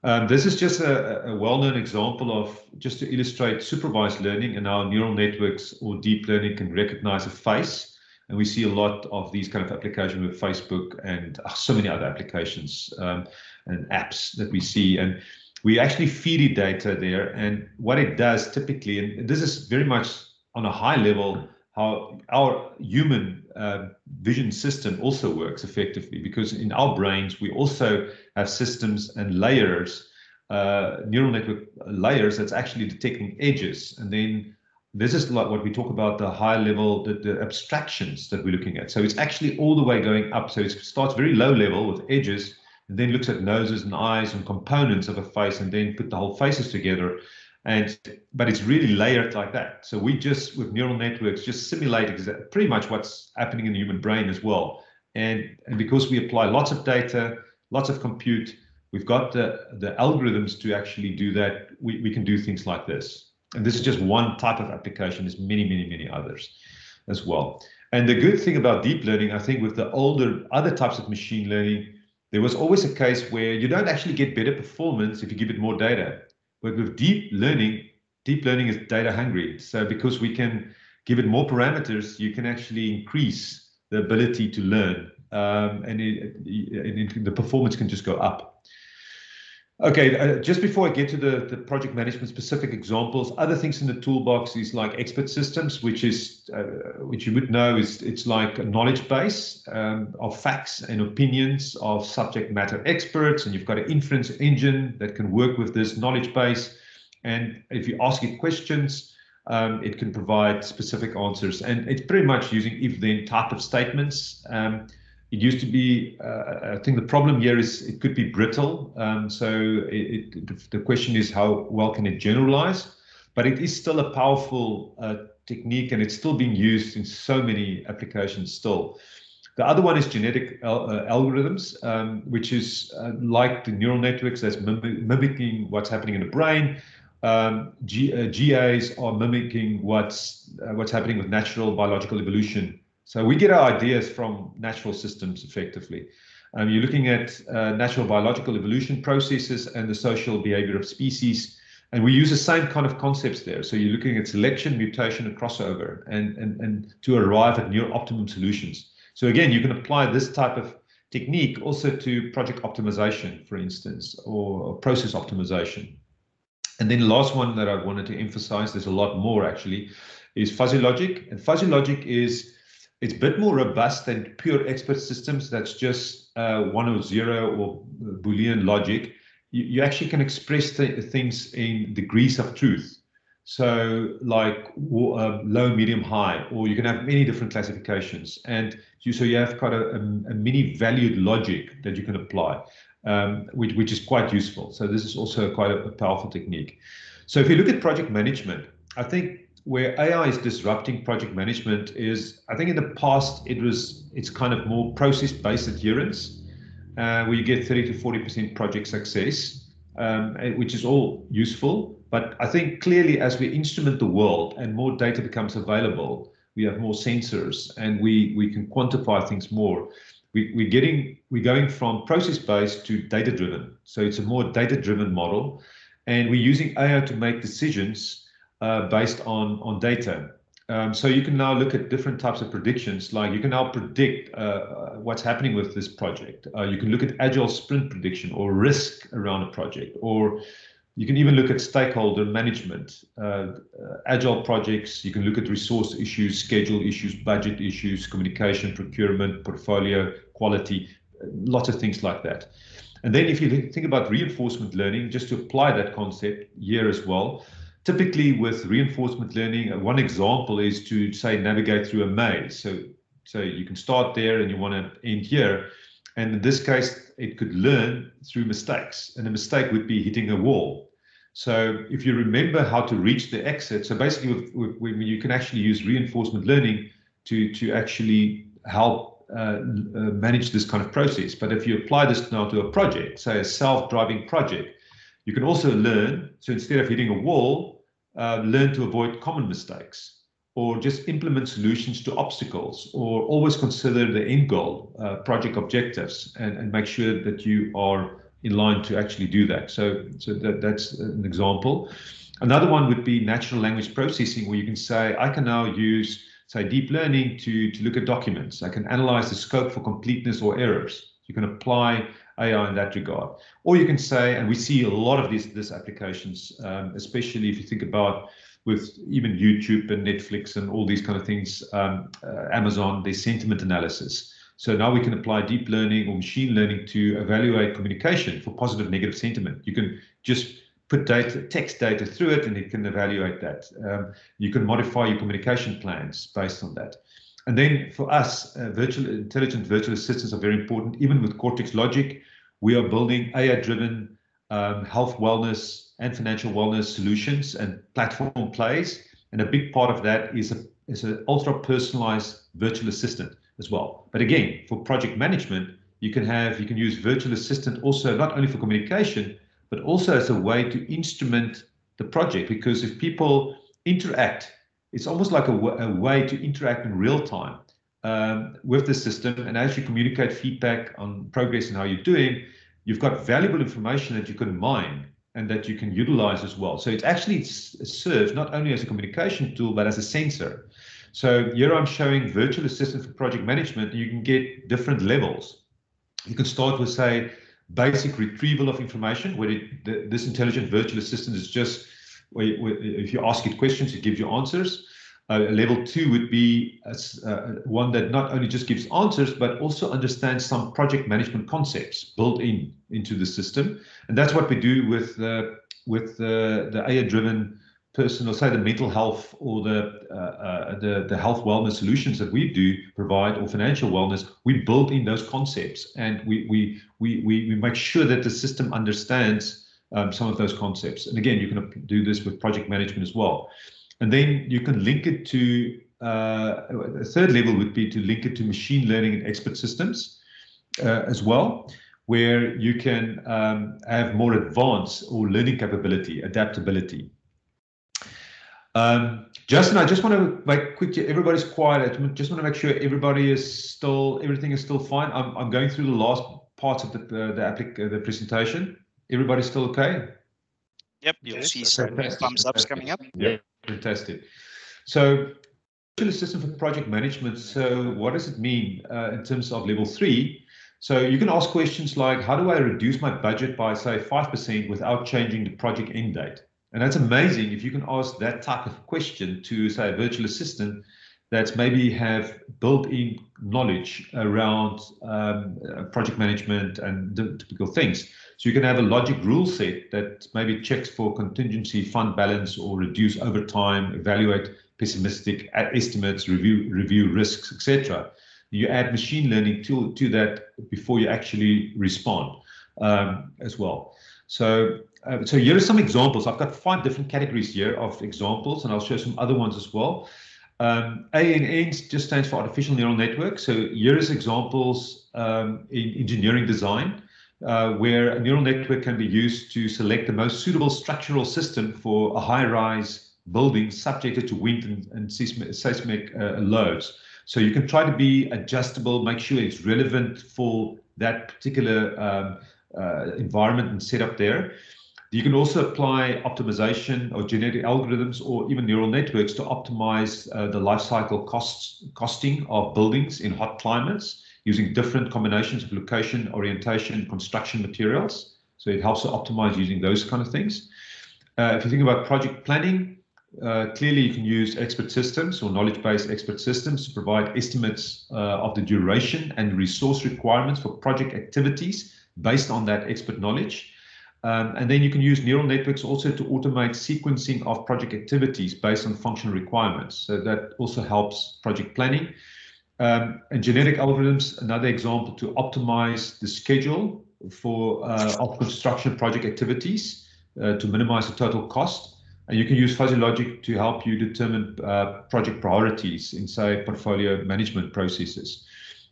Um, this is just a, a well-known example of just to illustrate supervised learning and how neural networks or deep learning can recognize a face. And we see a lot of these kind of applications with Facebook and uh, so many other applications um, and apps that we see. And we actually feed it data there. And what it does typically, and this is very much on a high level, how our human uh, vision system also works effectively because in our brains we also have systems and layers uh, neural network layers that's actually detecting edges and then this is like what we talk about the high level the, the abstractions that we're looking at. So it's actually all the way going up. So it starts very low level with edges and then looks at noses and eyes and components of a face and then put the whole faces together. And but it's really layered like that. So we just with neural networks just simulate pretty much what's happening in the human brain as well. And and because we apply lots of data lots of compute we've got the the algorithms to actually do that we, we can do things like this and this is just one type of application there's many many many others as well and the good thing about deep learning i think with the older other types of machine learning there was always a case where you don't actually get better performance if you give it more data but with deep learning, deep learning is data hungry. So because we can give it more parameters, you can actually increase the ability to learn um, and, it, it, the performance can just go up. Okay, uh, just before I get to the, the project management specific examples, other things in the toolbox is like expert systems, which is uh, which you would know is it's like a knowledge base um, of facts and opinions of subject matter experts, and you've got an inference engine that can work with this knowledge base. And if you ask it questions, um, it can provide specific answers, and it's pretty much using if-then type of statements. Um, it used to be, uh, I think the problem here is it could be brittle. Um, so it, it, the question is how well can it generalize? But it is still a powerful uh, technique and it's still being used in so many applications still. The other one is genetic al uh, algorithms, um, which is uh, like the neural networks that's mim mimicking what's happening in the brain. Um, G uh, GAs are mimicking what's uh, what's happening with natural biological evolution so we get our ideas from natural systems effectively. Um, you're looking at uh, natural biological evolution processes and the social behavior of species. And we use the same kind of concepts there. So you're looking at selection, mutation, and crossover, and, and, and to arrive at near optimum solutions. So again, you can apply this type of technique also to project optimization, for instance, or, process optimization. And then the last one that I wanted to emphasize, there's a lot more actually, is fuzzy logic. And fuzzy logic is it's a bit more robust than pure expert systems that's just uh, one or zero or Boolean logic. You, you actually can express th things in degrees of truth. So like uh, low, medium, high, or you can have many different classifications. And you, so you have kind of a, a mini valued logic that you can apply, um, which, which is quite useful. So this is also quite a, a powerful technique. So if you look at project management, I think where AI is disrupting project management is, I think in the past it was, it's kind of more process-based adherence, uh, where you get 30 to 40% project success, um, which is all useful. But I think clearly as we instrument the world and more data becomes available, we have more sensors and we, we can quantify things more. We, we're getting, we're going from process-based to data-driven. So it's a more data-driven model. And we're using AI to make decisions uh, based on, on data. Um, so you can now look at different types of predictions, like you can now predict uh, what's happening with this project. Uh, you can look at agile sprint prediction or risk around a project, or you can even look at stakeholder management, uh, uh, agile projects. You can look at resource issues, schedule issues, budget issues, communication, procurement, portfolio, quality, lots of things like that. And then if you think about reinforcement learning, just to apply that concept here as well, typically with reinforcement learning, uh, one example is to say navigate through a maze. So, so you can start there and you want to end here. And in this case, it could learn through mistakes. And a mistake would be hitting a wall. So if you remember how to reach the exit, so basically with, with, you can actually use reinforcement learning to, to actually help uh, uh, manage this kind of process. But if you apply this now to a project, say a self-driving project, you can also learn, so instead of hitting a wall, uh, learn to avoid common mistakes or just implement solutions to obstacles or always consider the end goal, uh, project objectives, and, and make sure that you are in line to actually do that. So, so that, that's an example. Another one would be natural language processing, where you can say, I can now use, say, deep learning to, to look at documents. I can analyze the scope for completeness or errors. You can apply AI in that regard. Or you can say, and we see a lot of these, these applications, um, especially if you think about with even YouTube and Netflix and all these kind of things, um, uh, Amazon, their sentiment analysis. So now we can apply deep learning or machine learning to evaluate communication for positive, negative sentiment. You can just put data, text data through it, and it can evaluate that. Um, you can modify your communication plans based on that. And then for us, uh, virtual intelligent virtual assistants are very important. Even with Cortex Logic, we are building AI-driven um, health, wellness, and financial wellness solutions and platform plays. And a big part of that is a is an ultra personalized virtual assistant as well. But again, for project management, you can have you can use virtual assistant also not only for communication, but also as a way to instrument the project. Because if people interact, it's almost like a, a way to interact in real time um, with the system and as you communicate feedback on progress and how you're doing, you've got valuable information that you can mine and that you can utilize as well. So it actually serves not only as a communication tool, but as a sensor. So here I'm showing virtual assistant for project management. You can get different levels. You can start with, say, basic retrieval of information, where it, the, this intelligent virtual assistant is just, where, where, if you ask it questions, it gives you answers. Uh, level two would be uh, one that not only just gives answers, but also understands some project management concepts built in into the system. And that's what we do with uh, with the AI-driven person, or say the mental health or the, uh, uh, the the health wellness solutions that we do provide, or financial wellness. We build in those concepts, and we we we we, we make sure that the system understands um, some of those concepts. And again, you can do this with project management as well. And then you can link it to uh, a third level would be to link it to machine learning and expert systems uh, as well, where you can um, have more advanced or learning capability, adaptability. Um, Justin, I just want to make quick. Everybody's quiet. I just want to make sure everybody is still, everything is still fine. I'm, I'm going through the last parts of the uh, the, applic uh, the presentation. Everybody's still okay? Yep, you'll see some thumbs ups coming up. Yeah. Fantastic. So virtual assistant for project management. So what does it mean uh, in terms of level three? So you can ask questions like, how do I reduce my budget by say 5% without changing the project end date? And that's amazing if you can ask that type of question to say a virtual assistant that maybe have built-in knowledge around um, project management and the typical things. So you can have a logic rule set that maybe checks for contingency fund balance or reduce over time, evaluate pessimistic estimates, review review risks, etc. You add machine learning to to that before you actually respond um, as well. So uh, so here are some examples. I've got five different categories here of examples, and I'll show some other ones as well. Um, ANN just stands for artificial neural network. So here is examples um, in engineering design uh, where a neural network can be used to select the most suitable structural system for a high-rise building subjected to wind and, and seismic, seismic uh, loads. So you can try to be adjustable, make sure it's relevant for that particular um, uh, environment and setup there. You can also apply optimization or genetic algorithms or even neural networks to optimize uh, the life cycle costs, costing of buildings in hot climates using different combinations of location, orientation, construction materials. So it helps to optimize using those kind of things. Uh, if you think about project planning, uh, clearly you can use expert systems or knowledge-based expert systems to provide estimates uh, of the duration and resource requirements for project activities based on that expert knowledge. Um, and then you can use neural networks also to automate sequencing of project activities based on functional requirements. So that also helps project planning. Um, and genetic algorithms, another example to optimize the schedule for uh, of construction project activities uh, to minimize the total cost. And you can use fuzzy logic to help you determine uh, project priorities in, say, portfolio management processes.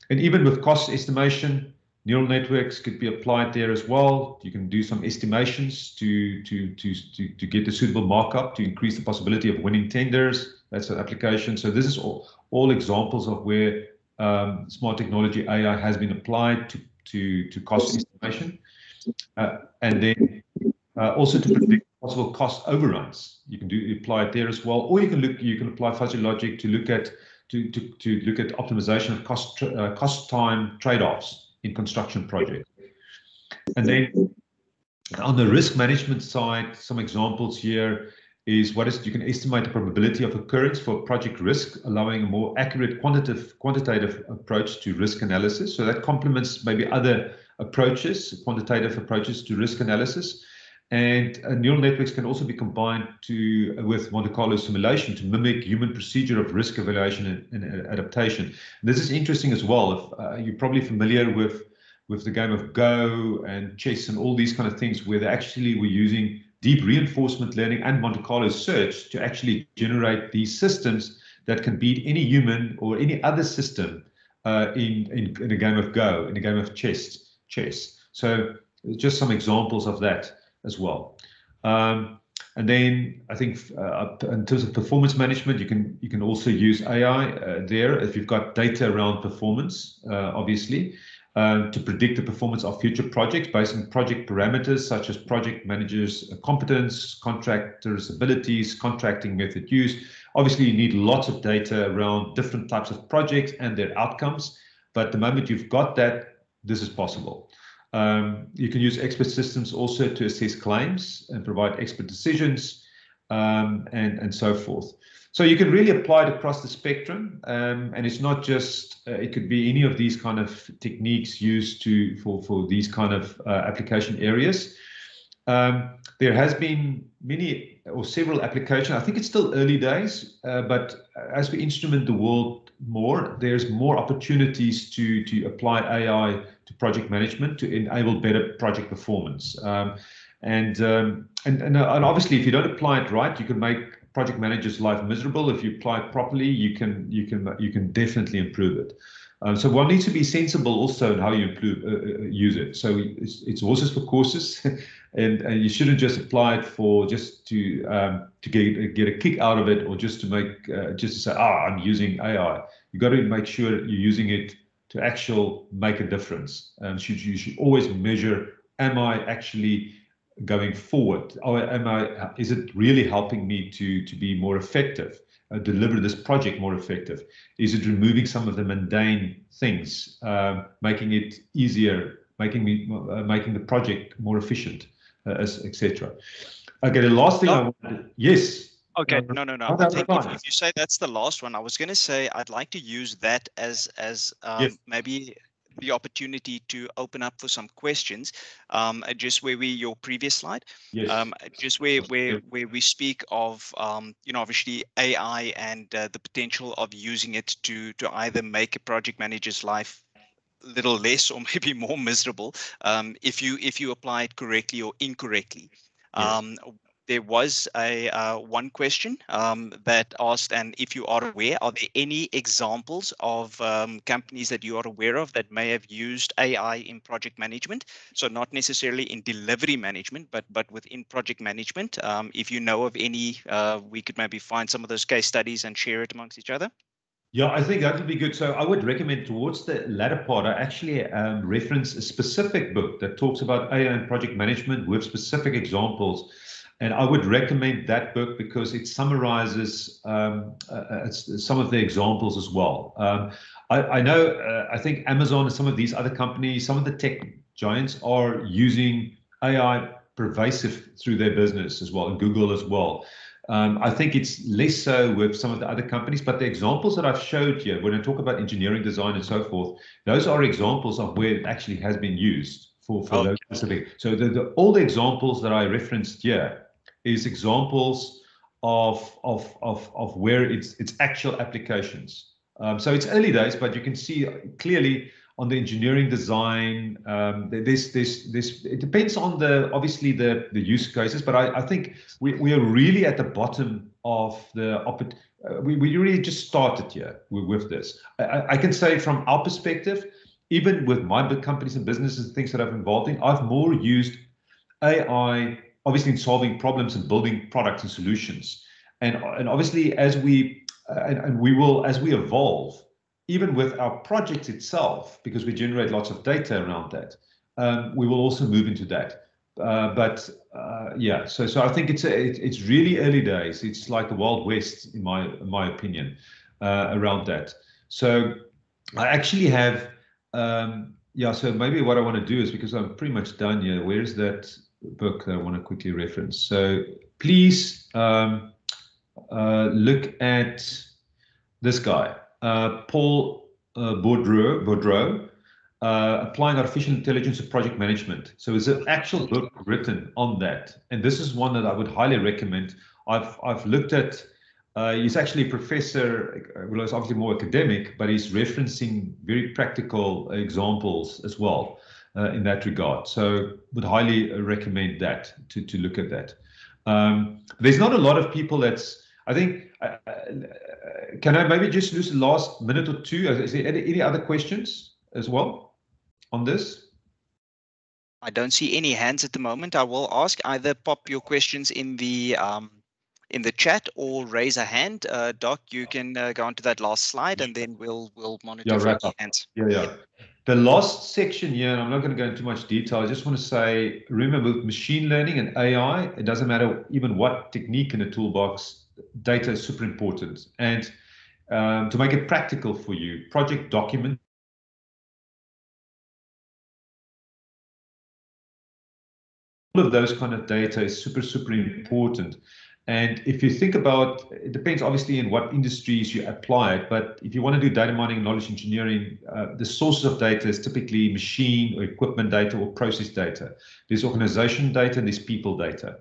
And even with cost estimation, Neural networks could be applied there as well. You can do some estimations to, to, to, to, to get a suitable markup to increase the possibility of winning tenders. That's an application. So this is all, all examples of where um, smart technology AI has been applied to, to, to cost estimation. Uh, and then uh, also to predict possible cost overruns. You can do apply it there as well, or you can look you can apply fuzzy logic to look at to to, to look at optimization of cost uh, cost time trade-offs in construction projects. And then on the risk management side, some examples here is what is you can estimate the probability of occurrence for project risk, allowing a more accurate quantitative quantitative approach to risk analysis. So that complements maybe other approaches, quantitative approaches to risk analysis. And uh, neural networks can also be combined to uh, with Monte Carlo simulation to mimic human procedure of risk evaluation and, and adaptation. And this is interesting as well. If uh, you're probably familiar with with the game of Go and chess and all these kind of things, where they actually were using deep reinforcement learning and Monte Carlo search to actually generate these systems that can beat any human or any other system uh, in, in in a game of Go, in a game of chess. Chess. So just some examples of that as well. Um, and then I think uh, in terms of performance management, you can you can also use AI uh, there if you've got data around performance, uh, obviously, uh, to predict the performance of future projects based on project parameters such as project managers' competence, contractors' abilities, contracting method use. Obviously, you need lots of data around different types of projects and their outcomes. But the moment you've got that, this is possible. Um, you can use expert systems also to assess claims and provide expert decisions um, and, and so forth. So you can really apply it across the spectrum, um, and it's not just. Uh, it could be any of these kind of techniques used to for for these kind of uh, application areas. Um, there has been many or several applications. I think it's still early days, uh, but as we instrument the world more, there's more opportunities to to apply AI to project management to enable better project performance. Um, and, um, and, and, and obviously, if you don't apply it right, you can make project managers' life miserable. If you apply it properly, you can you can you can definitely improve it. Um, so one needs to be sensible also in how you improve, uh, uh use it. So it's, it's horses for courses, and, and you shouldn't just apply it for just to um, to get get a kick out of it or just to make uh, just to say, ah, I'm using AI. You got to make sure you're using it to actual make a difference. And should you should always measure: Am I actually going forward? Or am I? Is it really helping me to to be more effective? Uh, deliver this project more effective? Is it removing some of the mundane things, uh, making it easier, making me uh, making the project more efficient, uh, etc. Okay, the last thing I wanted, yes. Okay, no, no, no. Oh, I think if, if, you say that's the last one, I was going to say I'd like to use that as as um, yes. maybe the opportunity to open up for some questions. Um, just where we your previous slide, yes. um, just where where where we speak of um, you know obviously AI and uh, the potential of using it to to either make a project manager's life little less or maybe more miserable um, if you if you apply it correctly or incorrectly. Um, there was a uh, one question um, that asked, and if you are aware, are there any examples of um, companies that you are aware of that may have used AI in project management? So not necessarily in delivery management, but but within project management. Um, if you know of any, uh, we could maybe find some of those case studies and share it amongst each other. Yeah, I think that would be good. So I would recommend towards the latter part, I actually um, reference a specific book that talks about AI and project management with specific examples. And I would recommend that book because it summarizes um, uh, uh some of the examples as well. Um, I, I, know, uh, I think Amazon and some of these other companies, some of the tech giants are using AI pervasive through their business as well, and Google as well. Um, I think it's less so with some of the other companies, but the examples that I've showed here, when I talk about engineering design and so forth, those are examples of where it actually has been used for, for okay. those specific. So the, the, all the examples that I referenced here is examples of, of, of, of where it's, it's actual applications. Um, so it's early days, but you can see clearly on the engineering design. Um, this, this, this, it depends on the obviously the the use cases, but I, I think we, we are really at the bottom of the. Uh, we, we really just started here with, with this. I, I, can say from our perspective, even with my big companies and businesses and things that I've involved in, I've more used AI obviously in solving problems and building products and solutions. And, and obviously as we and, and we will as we evolve, even with our project itself, because we generate lots of data around that, um, we will also move into that. Uh, but uh, yeah, so so I think it's a, it, it's really early days. It's like the wild west, in my in my opinion, uh, around that. So I actually have um, yeah. So maybe what I want to do is because I'm pretty much done here. Where's that book that I want to quickly reference? So please um, uh, look at this guy uh, Paul uh, Boudreau, Boudreau uh, applying artificial intelligence to project management. So it's an actual book written on that, and this is one that I would highly recommend. I've I've looked at. Uh, he's actually a professor. Well, he's obviously more academic, but he's referencing very practical examples as well uh, in that regard. So would highly recommend that to to look at that. Um, there's not a lot of people that's. I think uh, can I maybe just use the last minute or two? Is there any, any other questions as well on this? I don't see any hands at the moment. I will ask either pop your questions in the um, in the chat or raise a hand. Uh, Doc, you can uh, go on to that last slide and then we'll we'll monitor yeah, right hands. Yeah, yeah. The last section here, and I'm not going to go into much detail. I just want to say, remember, with machine learning and AI, it doesn't matter even what technique in the toolbox data is super important. And um, to make it practical for you, project document all of those kind of data is super, super important. And if you think about, it depends obviously in what industries you apply it, but if you want to do data mining, knowledge engineering, uh, the sources of data is typically machine or equipment data or process data. There's organization data and there's people data.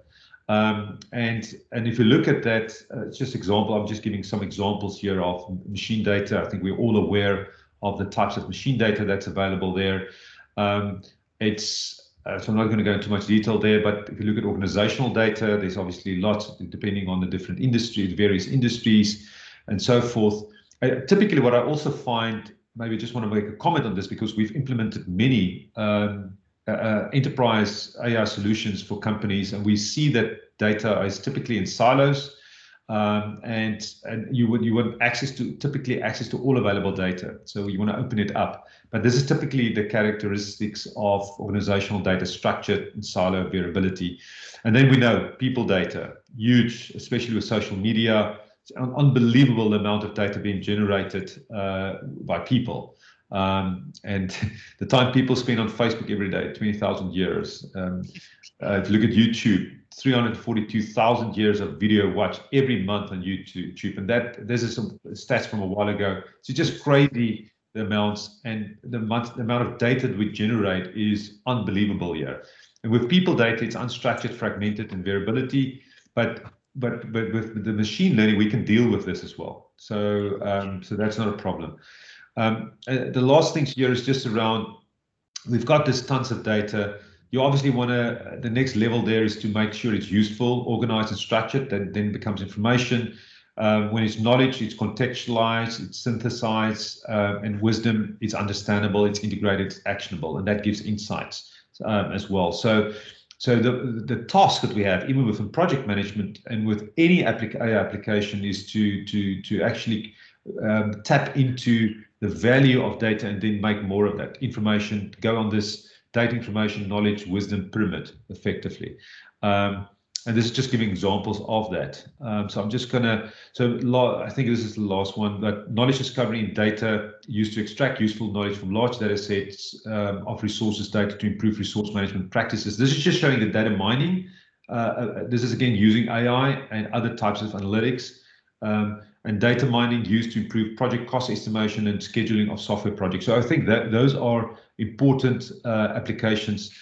Um, and and if you look at that, uh, just example. I'm just giving some examples here of machine data. I think we're all aware of the types of machine data that's available there. Um, it's uh, so I'm not going to go into much detail there, but if you look at organizational data, there's obviously lots depending on the different industries, various industries, and so forth. Uh, typically, what I also find, maybe I just want to make a comment on this because we've implemented many um, uh, uh, enterprise AI solutions for companies, and we see that data is typically in silos, um, and and you would you want access to typically access to all available data. So you want to open it up, but this is typically the characteristics of organizational data structure and silo variability, and then we know people data huge, especially with social media. An unbelievable amount of data being generated uh, by people. Um, and the time people spend on Facebook every day, 20,000 years. Um, uh, if you look at YouTube, 342,000 years of video watched every month on YouTube. And that this is some stats from a while ago. So just crazy the amounts and the, month, the amount of data that we generate is unbelievable here. And with people data, it's unstructured, fragmented, and variability. But but but with the machine learning, we can deal with this as well. So um, so that's not a problem. Um, uh, the last thing here is just around. We've got this tons of data. You obviously want to. The next level there is to make sure it's useful, organized, and structured. That then becomes information. Um, when it's knowledge, it's contextualized, it's synthesized, uh, and wisdom, it's understandable, it's integrated, it's actionable, and that gives insights um, as well. So, so the the task that we have, even within project management and with any applica application, is to to to actually um, tap into the value of data and then make more of that information. Go on this data information knowledge wisdom pyramid effectively. Um, and this is just giving examples of that. Um, so I'm just gonna, so I think this is the last one, but knowledge discovery and data used to extract useful knowledge from large data sets um, of resources data to improve resource management practices. This is just showing the data mining. Uh, uh, this is again using AI and other types of analytics um, and data mining used to improve project cost estimation and scheduling of software projects. So I think that those are important uh, applications.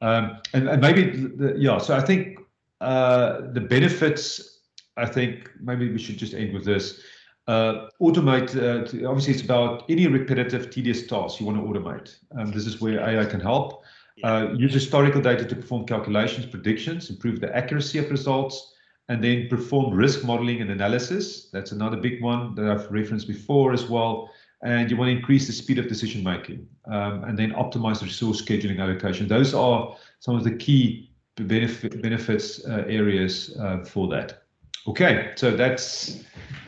Um, and, and, maybe, the, yeah, so I think uh, the benefits, I think maybe we should just end with this. Uh, automate, uh, obviously it's about any repetitive tedious tasks you want to automate. Um, this is where AI can help. Uh, use historical data to perform calculations, predictions, improve the accuracy of results, and then perform risk modeling and analysis. That's another big one that I've referenced before as well. And you want to increase the speed of decision making um, and then optimize the resource scheduling allocation. Those are some of the key benefit, benefits uh, areas uh, for that. Okay, so that's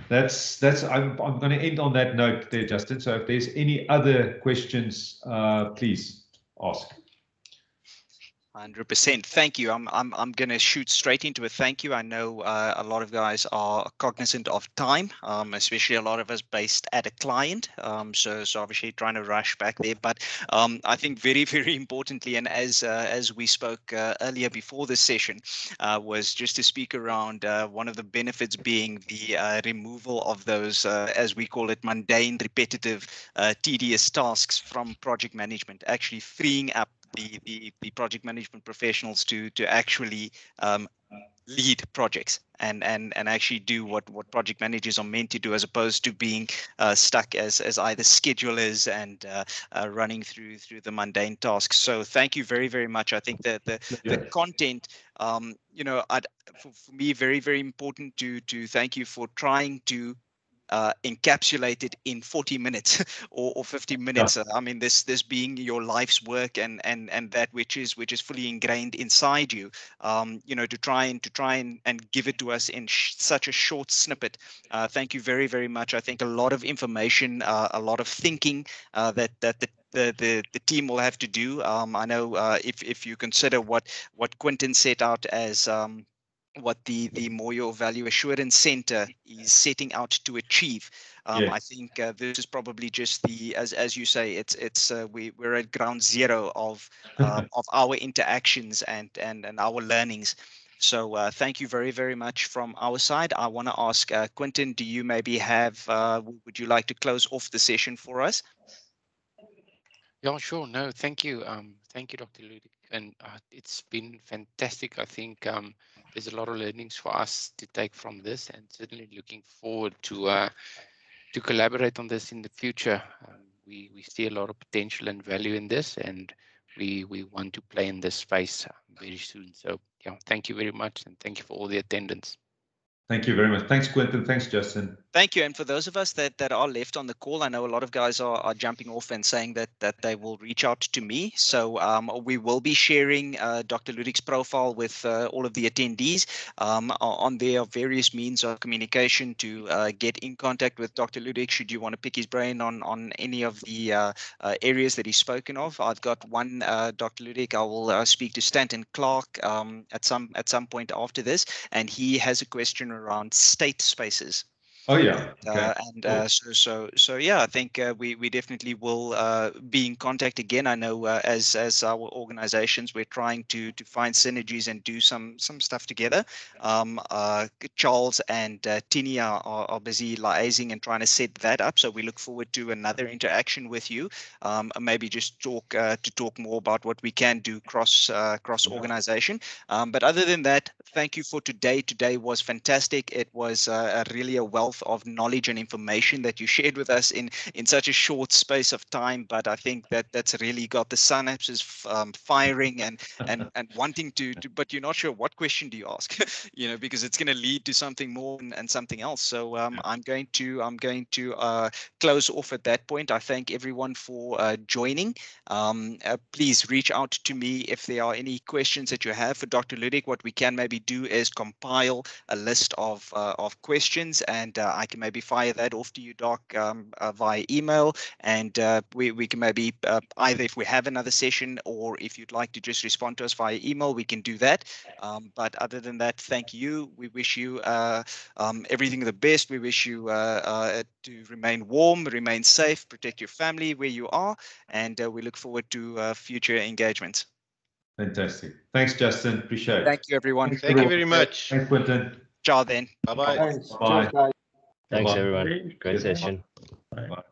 that's that's I'm I'm going to end on that note there, Justin. So if there's any other questions, uh, please ask. Hundred percent. Thank you. I'm I'm I'm going to shoot straight into a thank you. I know uh, a lot of guys are cognizant of time, um, especially a lot of us based at a client. Um, so so obviously trying to rush back there. But um, I think very very importantly, and as uh, as we spoke uh, earlier before this session, uh, was just to speak around uh, one of the benefits being the uh, removal of those, as we call it, mundane, repetitive, tedious tasks from project management. Actually freeing up the, the, the project management professionals to to actually um, lead projects and and and actually do what what project managers are meant to do as opposed to being uh, stuck as as either schedulers and uh, uh, running through through the mundane tasks so thank you very very much i think that the yeah. the content um you know I'd, for, for me very very important to to thank you for trying to uh, encapsulated in 40 minutes or, or 50 minutes. Yeah. I mean, this this being your life's work and and and that which is which is fully ingrained inside you. Um, you know, to try and to try and, and give it to us in such a short snippet. Uh, thank you very very much. I think a lot of information, uh, a lot of thinking uh, that that the the, the, the team will have to do. Um, I know uh, if if you consider what what Quentin set out as um, what the the Moyo Value Assurance Center is setting out to achieve. Um, yes. I think uh, this is probably just the as as you say, it's it's uh, we we're at ground zero of uh, of our interactions and and and our learnings. So uh, thank you very very much from our side. I want to ask uh, Quentin, do you maybe have uh, would you like to close off the session for us? Yeah, sure. No, thank you. Um, thank you, Dr. Ludik. And it's been fantastic. I think um, there's a lot of learnings for us to take from this and certainly looking forward to uh, to collaborate on this in the future. Um, we, we see a lot of potential and value in this and we, we want to play in this space uh, very soon. So yeah, thank you very much and thank you for all the attendance. Thank you very much. Thanks, Quentin. Thanks, Justin. Thank you. And for those of us that, that are left on the call, I know a lot of guys are, are jumping off and saying that that they will reach out to me. So um, we will be sharing uh, Dr. Ludik's profile with uh, all of the attendees um, on their various means of communication to uh, get in contact with Dr. Ludik should you want to pick his brain on, on any of the uh, uh, areas that he's spoken of. I've got one uh, Dr. Ludik. I will speak to Stanton Clark um, at some at some point after this, and he has a question around state spaces. Oh yeah. Okay. Uh, and cool. uh, so so so yeah, I think uh, we we definitely will uh, be in contact again. I know uh, as as our organizations, we're trying to to find synergies and do some some stuff together. Um, uh, Charles and uh, Tini are, are busy liaising and trying to set that up. So we look forward to another interaction with you. Um, maybe just talk to talk more about what we can do cross cross organization. Um, but other than that, thank you for today. Today was fantastic. It was really a wealth of knowledge and information that you shared with us in in such a short space of time. But I think that that's really got the synapses um, firing and and and wanting to, to. But you're not sure what question do you ask, you know, because it's going to lead to something more and, and something else. So um, I'm going to I'm going to uh, close off at that point. I thank everyone for uh, joining. Um, uh, please reach out to me if there are any questions that you have for Dr. Ludik. What we can maybe do is compile a list of uh, of questions and uh, I can maybe fire that off to you, Doc, um, uh, via email, and uh, we we can maybe uh, either if we have another session or if you'd like to just respond to us via email, we can do that. Um, but other than that, thank you. We wish you uh, um, everything the best. We wish you uh, to remain warm, remain safe, protect your family where you are, and we look forward to future engagements. Fantastic. Thanks, Justin. Appreciate it. Thank you, everyone. Thank you very much. Thanks, Quentin. Ciao then. Bye-bye. Bye. Thanks, everyone. Great session. Bye.